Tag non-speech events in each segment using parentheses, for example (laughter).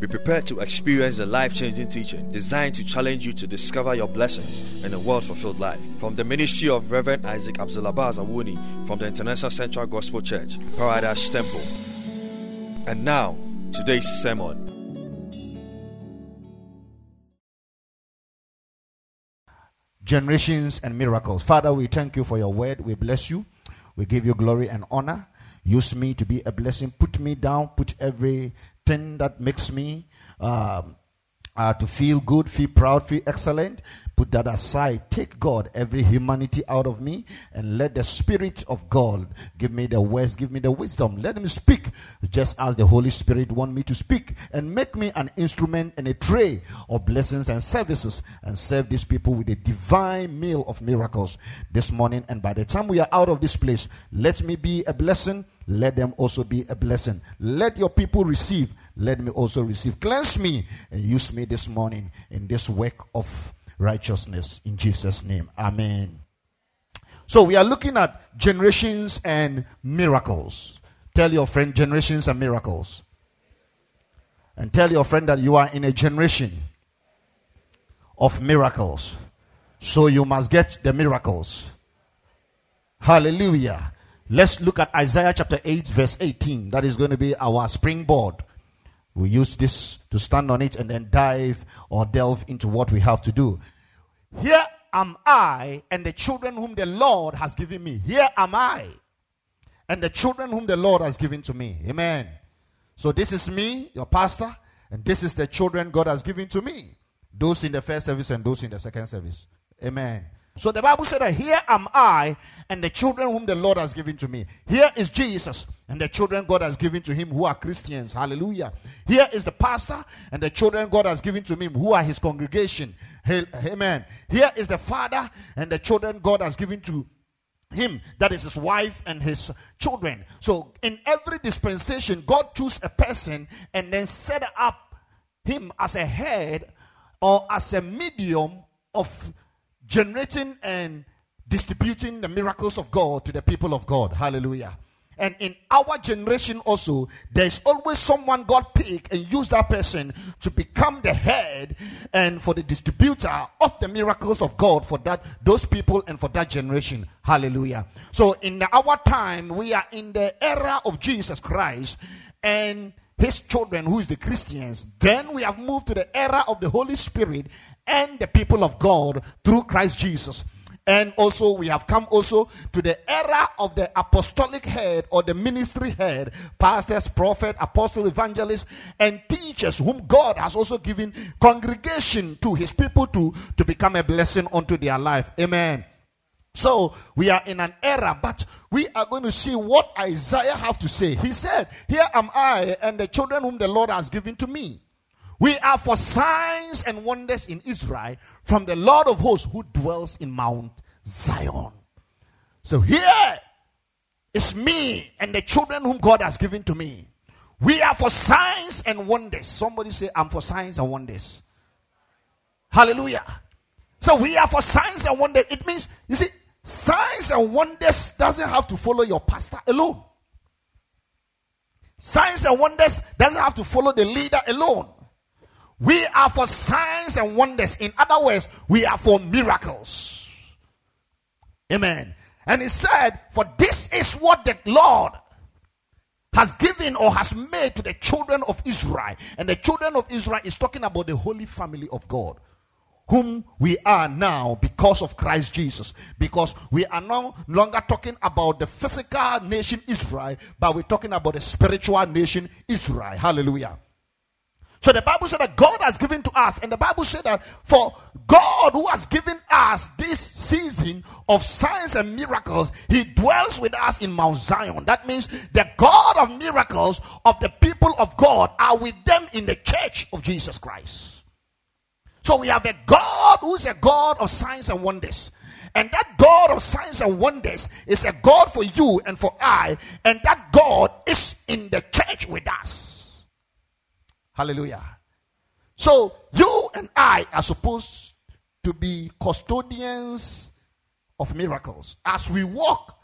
Be prepared to experience a life changing teaching designed to challenge you to discover your blessings in a world fulfilled life. From the ministry of Reverend Isaac Abdulabaz Awuni from the International Central Gospel Church, Paradise Temple. And now, today's sermon. Generations and miracles. Father, we thank you for your word. We bless you. We give you glory and honor. Use me to be a blessing. Put me down. Put that makes me um, uh, to feel good, feel proud, feel excellent. Put that aside. Take God, every humanity out of me, and let the Spirit of God give me the words, give me the wisdom. Let Him speak just as the Holy Spirit want me to speak, and make me an instrument and a tray of blessings and services, and serve these people with a divine meal of miracles this morning. And by the time we are out of this place, let me be a blessing. Let them also be a blessing. Let your people receive let me also receive. Cleanse me and use me this morning in this work of righteousness in Jesus' name. Amen. So we are looking at generations and miracles. Tell your friend generations and miracles. And tell your friend that you are in a generation of miracles. So you must get the miracles. Hallelujah. Let's look at Isaiah chapter 8, verse 18. That is going to be our springboard we use this to stand on it and then dive or delve into what we have to do. Here am I and the children whom the Lord has given me. Here am I and the children whom the Lord has given to me. Amen. So this is me, your pastor, and this is the children God has given to me. Those in the first service and those in the second service. Amen. So the Bible said that here am I and the children whom the Lord has given to me. Here is Jesus and the children God has given to him who are Christians. Hallelujah. Here is the pastor and the children God has given to him who are his congregation. Amen. Here is the father and the children God has given to him that is his wife and his children so in every dispensation god chose a person and then set up him as a head or as a medium of generating and distributing the miracles of God to the people of God. Hallelujah. And in our generation also, there's always someone God pick and use that person to become the head and for the distributor of the miracles of God for that those people and for that generation. Hallelujah. So in our time, we are in the era of Jesus Christ and his children, who is the Christians. Then we have moved to the era of the Holy Spirit and the people of God through Christ Jesus. And also, we have come also to the era of the apostolic head or the ministry head, pastors, prophet, apostle, evangelists, and teachers, whom God has also given congregation to his people to, to become a blessing unto their life. Amen. So we are in an era, but we are going to see what Isaiah have to say. He said, Here am I and the children whom the Lord has given to me. We are for signs and wonders in Israel from the Lord of hosts who dwells in Mount Zion. So here is me and the children whom God has given to me. We are for signs and wonders. Somebody say, I'm for signs and wonders. Hallelujah. So we are for signs and wonders. It means, you see, signs and wonders doesn't have to follow your pastor alone. Signs and wonders doesn't have to follow the leader alone. We are for signs and wonders. In other words, we are for miracles. Amen. And he said, For this is what the Lord has given or has made to the children of Israel. And the children of Israel is talking about the holy family of God, whom we are now because of Christ Jesus. Because we are no longer talking about the physical nation Israel, but we're talking about the spiritual nation Israel. Hallelujah. So the Bible said that God has given to us, and the Bible said that for God who has given us this season of signs and miracles, He dwells with us in Mount Zion. That means the God of miracles of the people of God are with them in the church of Jesus Christ. So we have a God who is a God of signs and wonders. And that God of signs and wonders is a God for you and for I. And that God is in the church with us. Hallelujah. So you and I are supposed to be custodians of miracles. As we walk,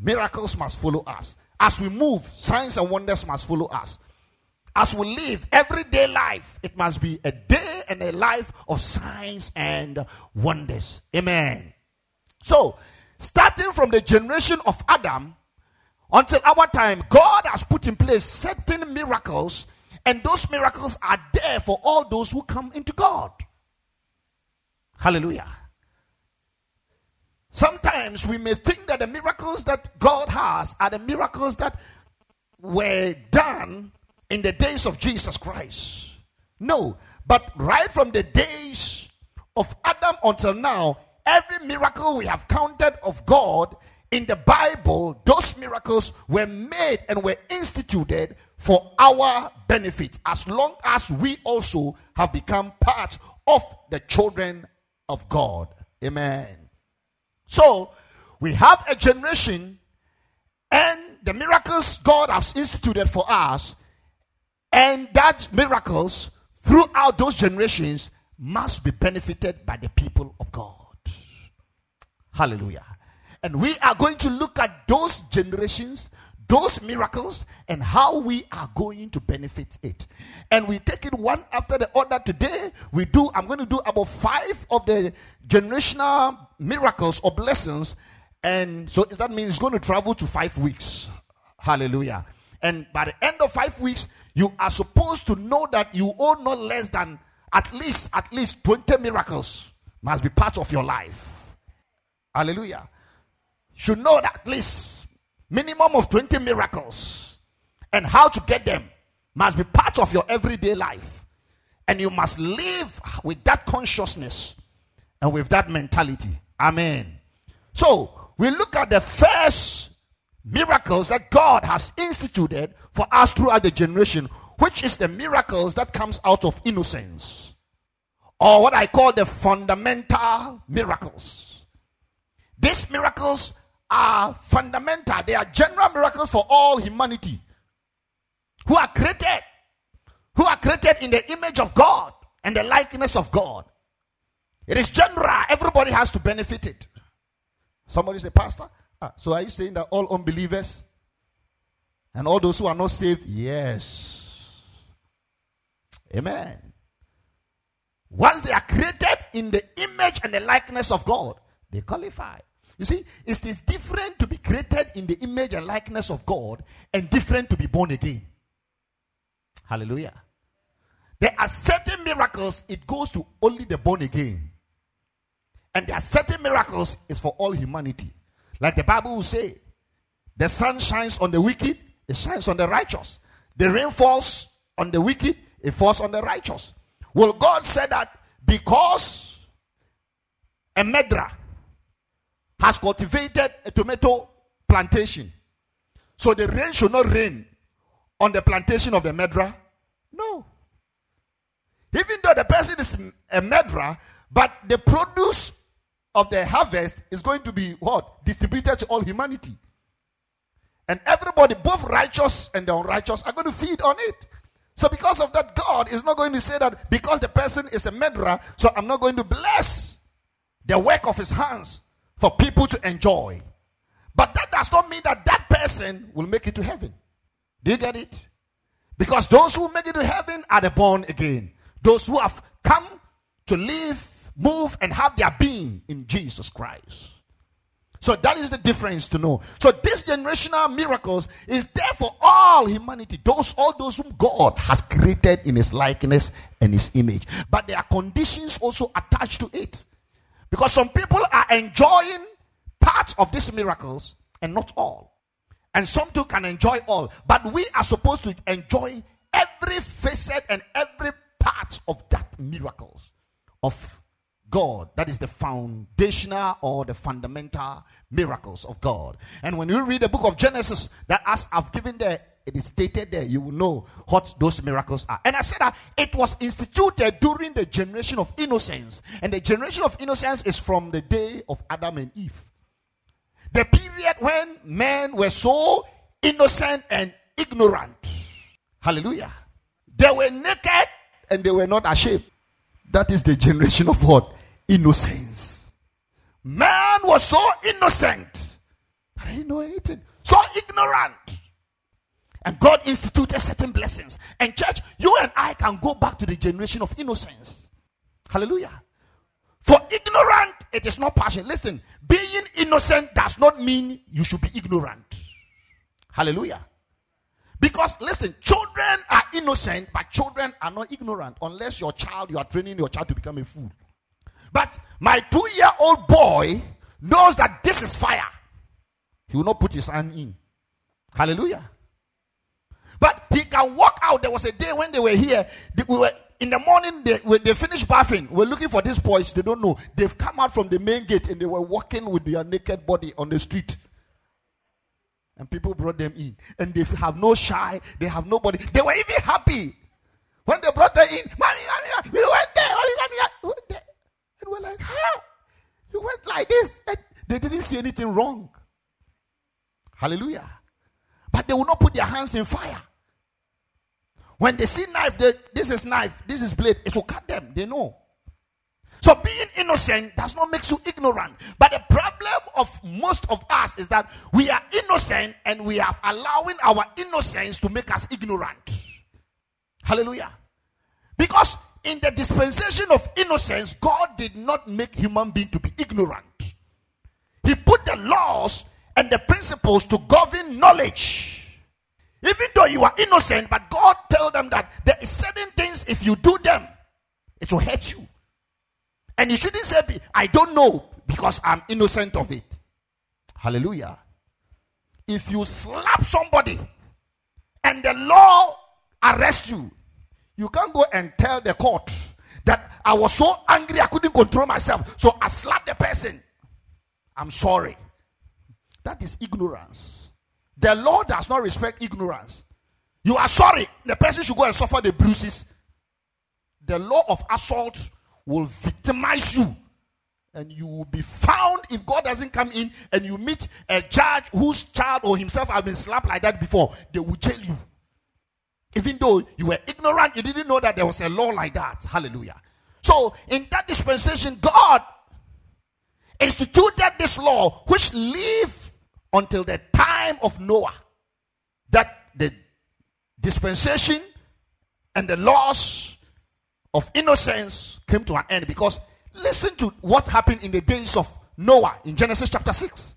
miracles must follow us. As we move, signs and wonders must follow us. as we live everyday life, it must be a day and a life of signs and wonders. Amen. So, starting from the generation of Adam until our time, God has put in place certain miracles, and those miracles are there for all those who come into God. Hallelujah. Sometimes we may think that the miracles that God has are the miracles that were done in the days of Jesus Christ. No, but right from the days of Adam until now, every miracle we have counted of God in the Bible, those miracles were made and were instituted for our benefit as long as we also have become part of the children of God. Amen. So, we have a generation and the miracles God has instituted for us, and that miracles throughout those generations must be benefited by the people of God. Hallelujah. And we are going to look at those generations, those miracles, and how we are going to benefit it. And we take it one after the other. Today, we do, I'm going to do about five of the generational miracles or blessings. And so that means it's going to travel to five weeks. Hallelujah. And by the end of five weeks, you are supposed to know that you owe not less than at least at least 20 miracles must be part of your life. Hallelujah. Should know that at least minimum of 20 miracles and how to get them must be part of your everyday life. And you must live with that consciousness and with that mentality. Amen. So, we look at the first miracles that God has instituted for us throughout the generation, which is the miracles that comes out of innocence. Or what I call the fundamental miracles. These miracles are fundamental. They are general miracles for all humanity who are created, who are created in the image of God and the likeness of God. It is general. Everybody has to benefit it. Somebody say, Pastor, ah, so are you saying that all unbelievers and all those who are not saved? Yes. Amen. Once they are created in the image and the likeness of God, they qualify. You see, it is different to be created in the image and likeness of God and different to be born again. Hallelujah. There are certain miracles, it goes to only the born again. And there are certain miracles, it's for all humanity. Like the Bible will say, the sun shines on the wicked, it shines on the righteous. The rain falls on the wicked, it falls on the righteous. Well, God said that because a medra has cultivated a tomato plantation. So the rain should not rain on the plantation of the Medra? No. Even though the person is a Medra, but the produce of the harvest is going to be what? Distributed to all humanity. And everybody, both righteous and the unrighteous, are going to feed on it. So, because of that, God is not going to say that because the person is a Medra, so I'm not going to bless the work of his hands for people to enjoy. But that does not mean that that person will make it to heaven. Do you get it? Because those who make it to heaven are the born again. Those who have come to live, move, and have their being in Jesus Christ. So that is the difference to know. So this generational miracles is there for all humanity. Those all those whom God has created in his likeness and his image. But there are conditions also attached to it. Because some people are enjoying part of these miracles and not all. And some too can enjoy all. But we are supposed to enjoy every facet and every part of that miracles of God. That is the foundational or the fundamental miracles of God. And when you read the book of Genesis, that as I've given there it is stated there, you will know what those miracles are. And I said that it was instituted during the generation of innocence. And the generation of innocence is from the day of Adam and Eve. The period when men were so innocent and ignorant. Hallelujah. They were naked and they were not ashamed. That is the generation of what? Innocence. Man was so innocent. I didn't know anything. So ignorant. And God instituted certain blessings. And church, you and I can go back to the generation of innocence. Hallelujah. For ignorant, it is not passion. Listen, being innocent does not mean you should be ignorant. Hallelujah. Because listen, children are innocent, but children are not ignorant unless your child, you are training your child to become a fool. But my two year old boy knows that this is fire. He will not put his hand in. Hallelujah. But he can walk out. There was a day when they were here. They, we were in the morning. They, they finished bathing. We're looking for these boys. They don't know. They've come out from the main gate and they were walking with their naked body on the street. And people brought them in. And they have no shy. They have nobody. They were even happy when they brought them in. Mommy, mommy, we went there. Mommy, we went there. And we're like, huh? You went like this. And they didn't see anything wrong. Hallelujah. They will not put their hands in fire. When they see knife, they, this is knife, this is blade, it will cut them. They know. So being innocent does not make you ignorant. But the problem of most of us is that we are innocent and we are allowing our innocence to make us ignorant. Hallelujah. Because in the dispensation of innocence, God did not make human being to be ignorant. He put the laws and the principles to govern knowledge. Even though you are innocent, but God tell them that there is certain things if you do them, it will hurt you. And you shouldn't say, I don't know because I'm innocent of it. Hallelujah. If you slap somebody and the law arrests you, you can't go and tell the court that I was so angry I couldn't control myself. So I slapped the person. I'm sorry. That is ignorance. The law does not respect ignorance. You are sorry. The person should go and suffer the bruises. The law of assault will victimize you. And you will be found if God doesn't come in and you meet a judge whose child or himself have been slapped like that before, they will jail you. Even though you were ignorant, you didn't know that there was a law like that. Hallelujah. So, in that dispensation, God instituted this law which live until the time of Noah. That the dispensation and the loss of innocence came to an end because listen to what happened in the days of Noah in Genesis chapter 6.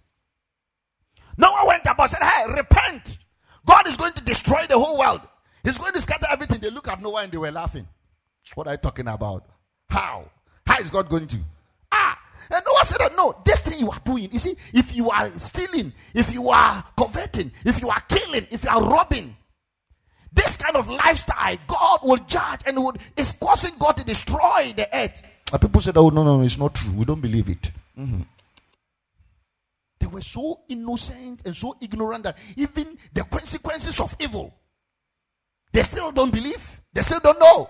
Noah went about said, Hey, repent. God is going to destroy the whole world. He's going to scatter everything. They look at Noah and they were laughing. What are you talking about? How? How is God going to? And Noah said, No, this thing you are doing, you see, if you are stealing, if you are coveting, if you are killing, if you are robbing, this kind of lifestyle, God will judge and would is causing God to destroy the earth. And people said, Oh, no, no, it's not true. We don't believe it. Mm-hmm. They were so innocent and so ignorant that even the consequences of evil, they still don't believe. They still don't know.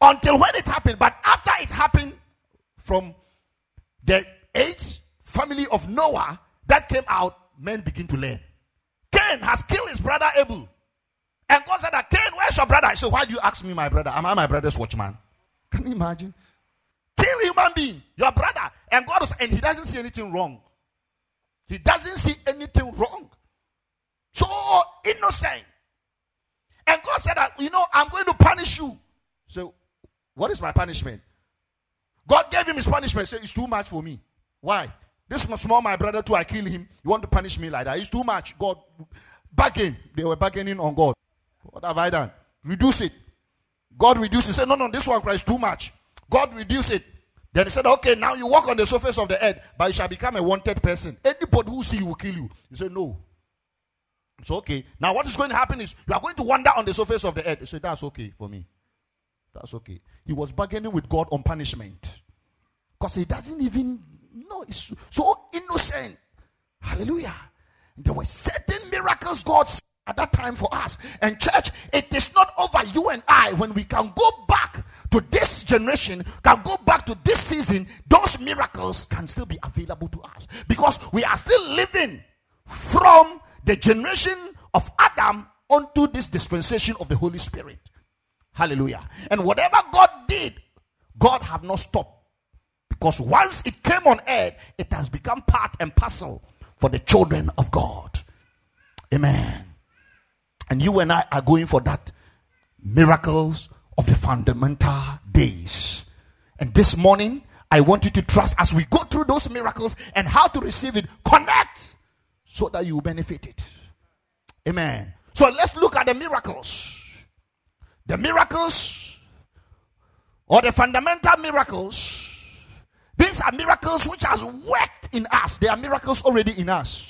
Until when it happened. But after it happened, from the eighth family of Noah that came out, men begin to learn. Cain has killed his brother Abel. And God said that, Cain, where's your brother? I said, why do you ask me my brother? Am I my brother's watchman? Can you imagine? Kill human being, your brother. And God was, and he doesn't see anything wrong. He doesn't see anything wrong. So innocent. And God said that, you know, I'm going to punish you. So, what is my punishment? God gave him his punishment. Say, it's too much for me. Why? This small my brother too, I kill him. You want to punish me like that? It's too much. God, bargain. They were bargaining on God. What have I done? Reduce it. God reduced it. Say, no, no, this one cries too much. God reduce it. Then he said, okay, now you walk on the surface of the earth, but you shall become a wanted person. Anybody who see you will kill you. He said, no. So okay. Now what is going to happen is you are going to wander on the surface of the earth. He said, that's okay for me. That's okay. He was bargaining with God on punishment. Because he doesn't even know. It's so innocent. Hallelujah. There were certain miracles God at that time for us. And church, it is not over you and I when we can go back to this generation, can go back to this season, those miracles can still be available to us because we are still living from the generation of Adam onto this dispensation of the Holy Spirit. Hallelujah. And whatever God did, God have not stopped. Because once it came on earth, it has become part and parcel for the children of God. Amen. And you and I are going for that miracles of the fundamental days. And this morning, I want you to trust as we go through those miracles and how to receive it. Connect so that you benefit it. Amen. So let's look at the miracles. The miracles or the fundamental miracles. These are miracles which has worked in us. They are miracles already in us.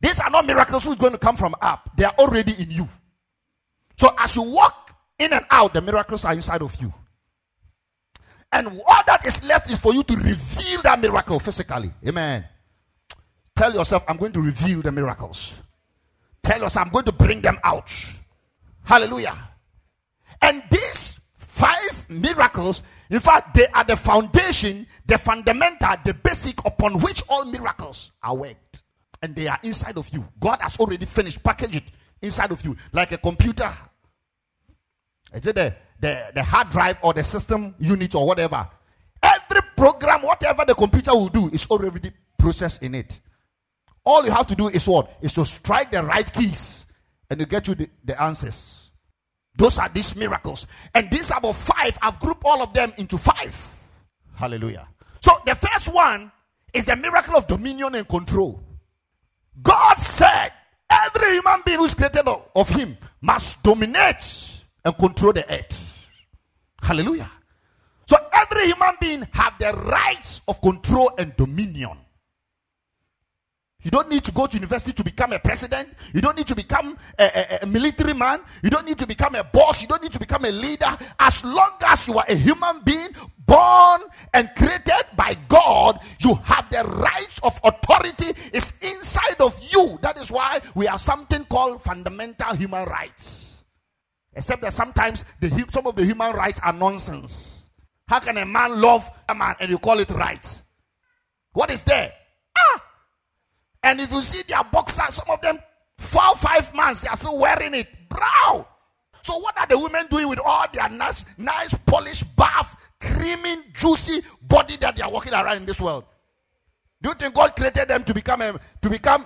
These are not miracles which are going to come from up. They are already in you. So as you walk in and out, the miracles are inside of you. And all that is left is for you to reveal that miracle physically. Amen. Tell yourself, I'm going to reveal the miracles. Tell us, I'm going to bring them out. Hallelujah. And these five miracles, in fact, they are the foundation, the fundamental, the basic upon which all miracles are worked. And they are inside of you. God has already finished, packaged it inside of you, like a computer. Is it the, the, the hard drive or the system unit or whatever? Every program, whatever the computer will do, is already processed in it. All you have to do is what? Is to strike the right keys and you get you the, the answers. Those are these miracles. And these are about five. I've grouped all of them into five. Hallelujah. So the first one is the miracle of dominion and control. God said every human being who's created of, of him must dominate and control the earth. Hallelujah. So every human being have the rights of control and dominion. You don't need to go to university to become a president. You don't need to become a, a, a, military man. You don't need to become a boss. You don't need to become a leader. As long as you are a human being born and created by God, you have the rights of authority is inside of you. That is why we have something called fundamental human rights. Except that sometimes the, some of the human rights are nonsense. How can a man love a man and you call it rights? What is there? And if you see their boxers, some of them four, five months, they are still wearing it. Brown. So what are the women doing with all their nice, nice polished bath, creaming, juicy body that they are walking around in this world? Do you think God created them to become a to become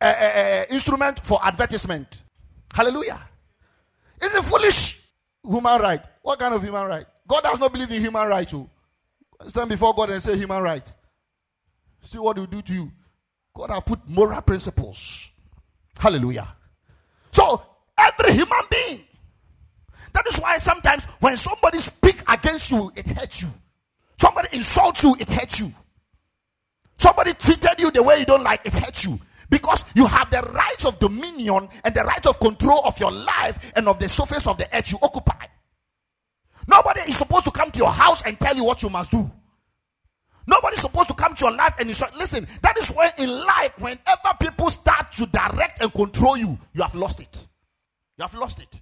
a, a, a instrument for advertisement? Hallelujah. It's a foolish human right. What kind of human right? God does not believe in human right. Oh. Stand before God and say human right. See what he will do to you. God have put moral principles. Hallelujah. So every human being. That is why sometimes when somebody speak against you, it hurts you. Somebody insults you, it hurts you. Somebody treated you the way you don't like, it hurts you. Because you have the rights of dominion and the right of control of your life and of the surface of the earth you occupy. Nobody is supposed to come to your house and tell you what you must do. Nobody's supposed to come to your life and instruct. Listen, that is when in life, whenever people start to direct and control you, you have lost it. You have lost it.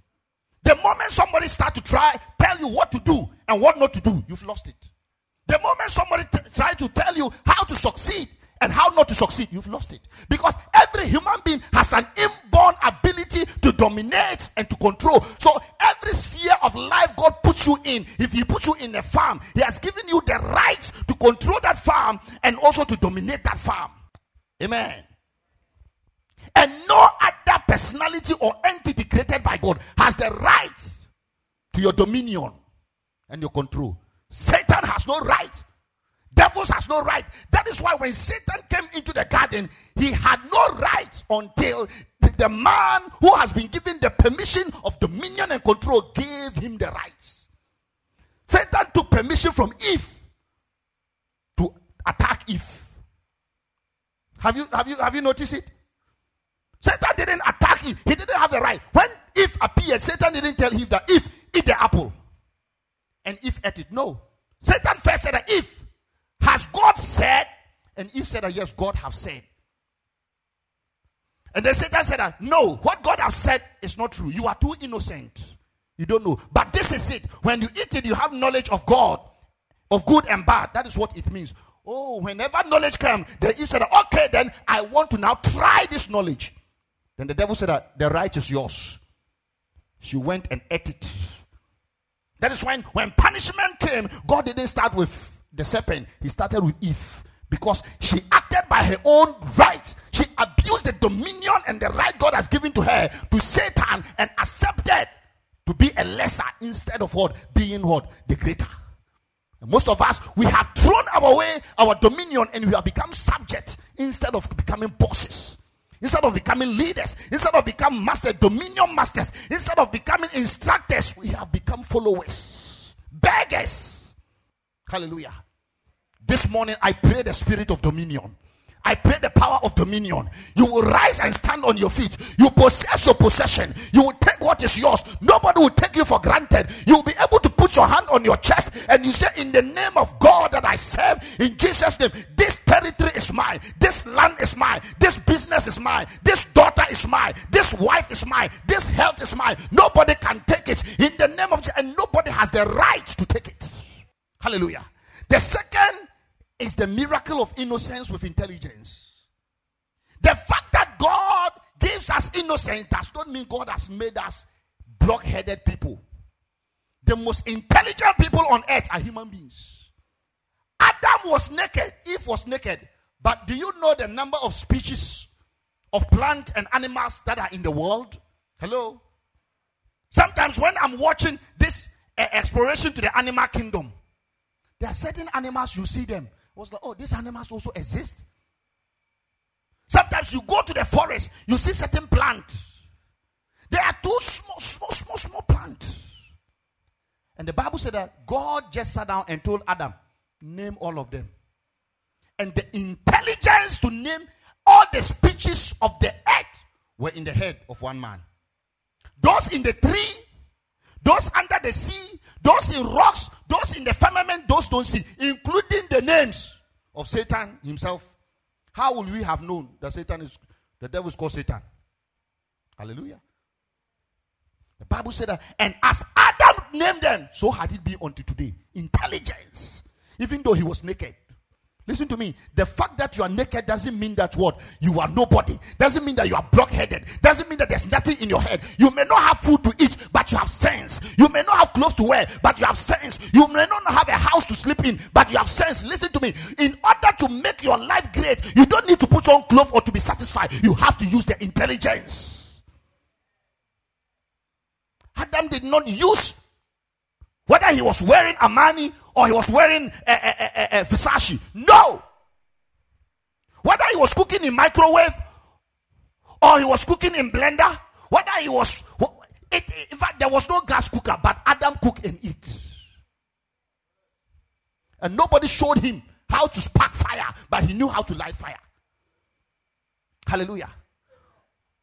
The moment somebody start to try tell you what to do and what not to do, you've lost it. The moment somebody t- try to tell you how to succeed and how not to succeed, you've lost it. Because every human being has an inborn ability to dominate and to control. So every sphere of life God puts you in, if He puts you in a farm, He has given you the right to control that farm and also to dominate that farm. Amen. And no other personality or entity created by God has the right to your dominion and your control. Satan has no right Devils has no right. That is why when Satan came into the garden, he had no right until the man who has been given the permission of dominion and control gave him the rights. Satan took permission from Eve to attack Eve. Have you have you have you noticed it? Satan didn't attack Eve. He didn't have the right. When Eve appeared, Satan didn't tell Eve that Eve eat the apple. And Eve ate it. No. Satan first said that Eve has God said? And Eve said yes, God have said. And then Satan said no, what God has said is not true. You are too innocent. You don't know. But this is it. When you eat it, you have knowledge of God, of good and bad. That is what it means. Oh, whenever knowledge comes, then Eve said, okay, then I want to now try this knowledge. Then the devil said that the right is yours. She went and ate it. That is when, when punishment came, God didn't start with the serpent, he started with Eve because she acted by her own right. She abused the dominion and the right God has given to her to Satan and accepted to be a lesser instead of what being what the greater. And most of us we have thrown our way our dominion and we have become subject instead of becoming bosses. Instead of becoming leaders, instead of becoming master, dominion masters, instead of becoming instructors, we have become followers, beggars. Hallelujah. This morning I pray the spirit of dominion I pray the power of dominion. You will rise and stand on your feet. You possess your possession. You will take what is yours. Nobody will take you for granted. You will be able to put your hand on your chest and you say, In the name of God that I serve, in Jesus' name, this territory is mine. This land is mine. This business is mine. This daughter is mine. This wife is mine. This health is mine. Nobody can take it in the name of Jesus, and nobody has the right to take it. Hallelujah. The second is the miracle of innocence with intelligence. The fact that God gives us innocence does not mean God has made us blockheaded people. The most intelligent people on earth are human beings. Adam was naked, Eve was naked. But do you know the number of species of plant and animals that are in the world? Hello? Sometimes when I'm watching this uh, exploration to the animal kingdom, there are certain animals you see them was like, oh, these animals also exist. Sometimes you go to the forest, you see certain plants. They are too small, small, small, small plants. And the Bible said that God just sat down and told Adam, name all of them. And the intelligence to name all the species of the earth were in the head of one man. Those in the tree, those under the sea, those in rocks, those in the firmament, those don't see, including the names of Satan himself. How will we have known that Satan is the devil is called Satan? Hallelujah. The Bible said that, and as Adam named them, so had it been until today. Intelligence. Even though he was naked. Listen to me. The fact that you are naked doesn't mean that what? You are nobody. Doesn't mean that you are blockheaded. Doesn't mean that there's nothing in your head. You may not have food to eat, but you have sense. You may not have clothes to wear, but you have sense. You may not have a house to sleep in, but you have sense. Listen to me. In order to make your life great, you don't need to put on clothes or to be satisfied. You have to use the intelligence. Adam did not use whether he was wearing Armani or he was wearing a, a, a, a Versace. No. Whether he was cooking in microwave or he was cooking in blender, whether he was, it, in fact, there was no gas cooker, but Adam cooked and eat. And nobody showed him how to spark fire, but he knew how to light fire. Hallelujah.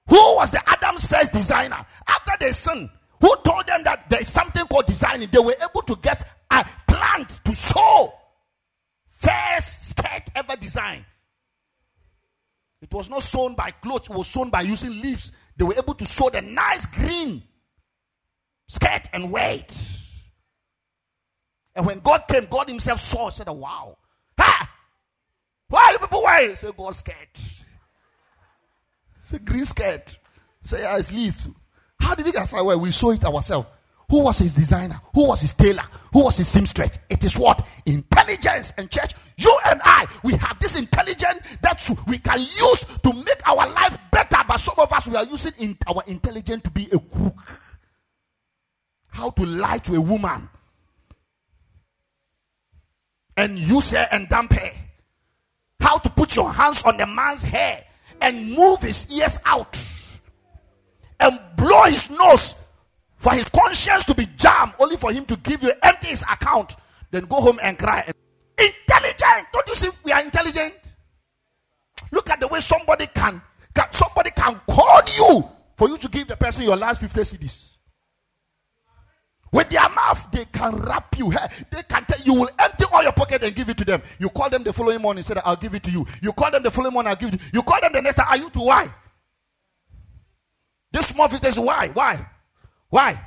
Who was the Adam's first designer? After they sinned, who told them that there is something called designing? They were able to get a plant to sew. First skirt ever designed. It was not sewn by clothes, it was sewn by using leaves. They were able to sew the nice green skirt and wear it. And when God came, God Himself saw and said, Wow. Ha! Why are you people wearing? Say, God skirt. Say, green skirt. Say, yeah, it's leaves. How did he get? Well, we saw it ourselves. Who was his designer? Who was his tailor? Who was his seamstress? It is what? Intelligence and church. You and I, we have this intelligence that we can use to make our life better. But some of us, we are using in our intelligence to be a crook. How to lie to a woman and use her and dump her. How to put your hands on the man's hair and move his ears out and blow his nose for his conscience to be jammed, only for him to give you empty his account, then go home and cry. Intelligent. Don't you see we are intelligent? Look at the way somebody can, can somebody can call you for you to give the person your last 50 cedis. With their mouth, they can wrap you. They can tell you will empty all your pocket and give it to them. You call them the following morning, say I'll give it to you. You call them the following morning, I'll give it you. You call them the next time, are you to why? This small is why? Why? Why?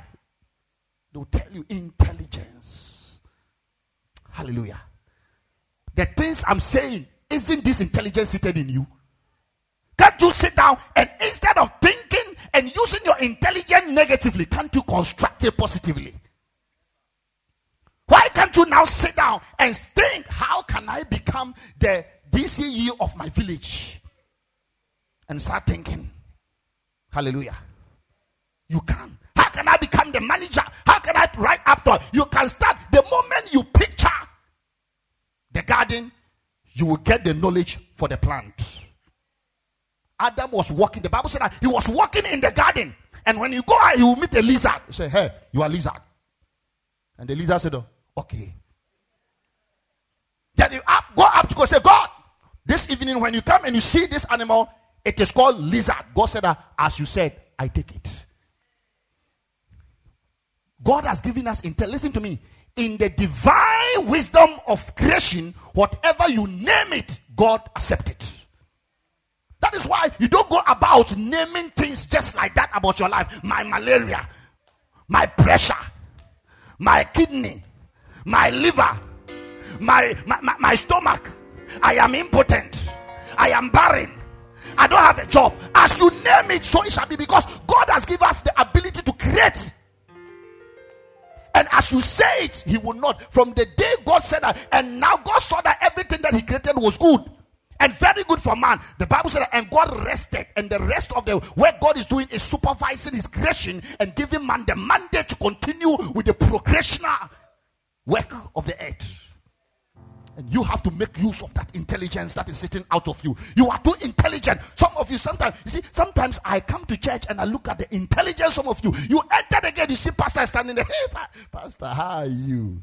They'll tell you intelligence. Hallelujah. The things I'm saying, isn't this intelligence seated in you? Can't you sit down and instead of thinking and using your intelligence negatively, can't you construct it positively? Why can't you now sit down and think, how can I become the DCE of my village? And start thinking, Hallelujah. You can. How can I become the manager? How can I write up to? You can start the moment you picture the garden, you will get the knowledge for the plant. Adam was walking. The Bible said that he was walking in the garden. And when you go out, you will meet a lizard. You say, Hey, you are lizard. And the lizard said, oh, Okay. Then you up, go up to go say, God, this evening when you come and you see this animal, it is called lizard. God said as you said, I take it. God has given us intel. Listen to me. In the divine wisdom of creation, whatever you name it, God accept it. That is why you don't go about naming things just like that about your life. My malaria, my pressure, my kidney, my liver, my, my, my, my stomach. I am impotent. I am barren. I don't have a job. As you name it, so it shall be because God has given us the ability to create. And as you say it, He will not. From the day God said that, and now God saw that everything that He created was good and very good for man. The Bible said, and God rested, and the rest of the work God is doing is supervising His creation and giving man the mandate to continue with the progressional work of the earth. And you have to make use of that intelligence that is sitting out of you. You are too intelligent. Some of you, sometimes, you see, sometimes I come to church and I look at the intelligence some of you. You enter again, you see Pastor standing there. (laughs) Hey, Pastor, how are you?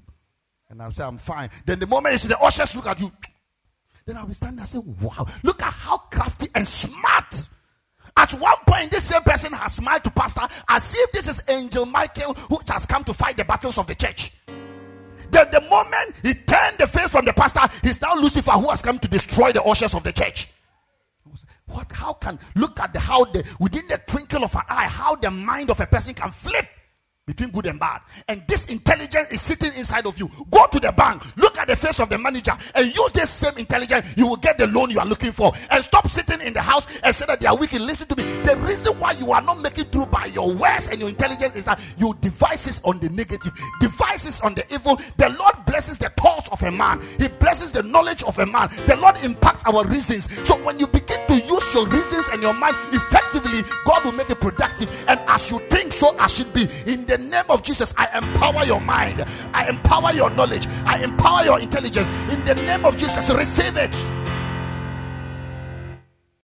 And I'm saying, I'm fine. Then the moment you see the ushers look at you, (tsk) then I'll be standing and say, wow, look at how crafty and smart. At one point, this same person has smiled to Pastor as if this is Angel Michael who has come to fight the battles of the church. Then the moment he turned the face from the pastor, he's now Lucifer who has come to destroy the ushers of the church. What? How can look at the how the within the twinkle of an eye, how the mind of a person can flip between good and bad. And this intelligence is sitting inside of you. Go to the bank, look at the face of the manager, and use this same intelligence. You will get the loan you are looking for. And stop sitting in the house and say that they are wicked. Listen to me. The reason why you are not making through by your words and your intelligence is that you devices on the negative, devices on the evil. The Lord blesses the thoughts of a man, He blesses the knowledge of a man. The Lord impacts our reasons. So when you begin to your reasons and your mind effectively, God will make it productive. And as you think, so as should be. In the name of Jesus, I empower your mind, I empower your knowledge, I empower your intelligence. In the name of Jesus, receive it.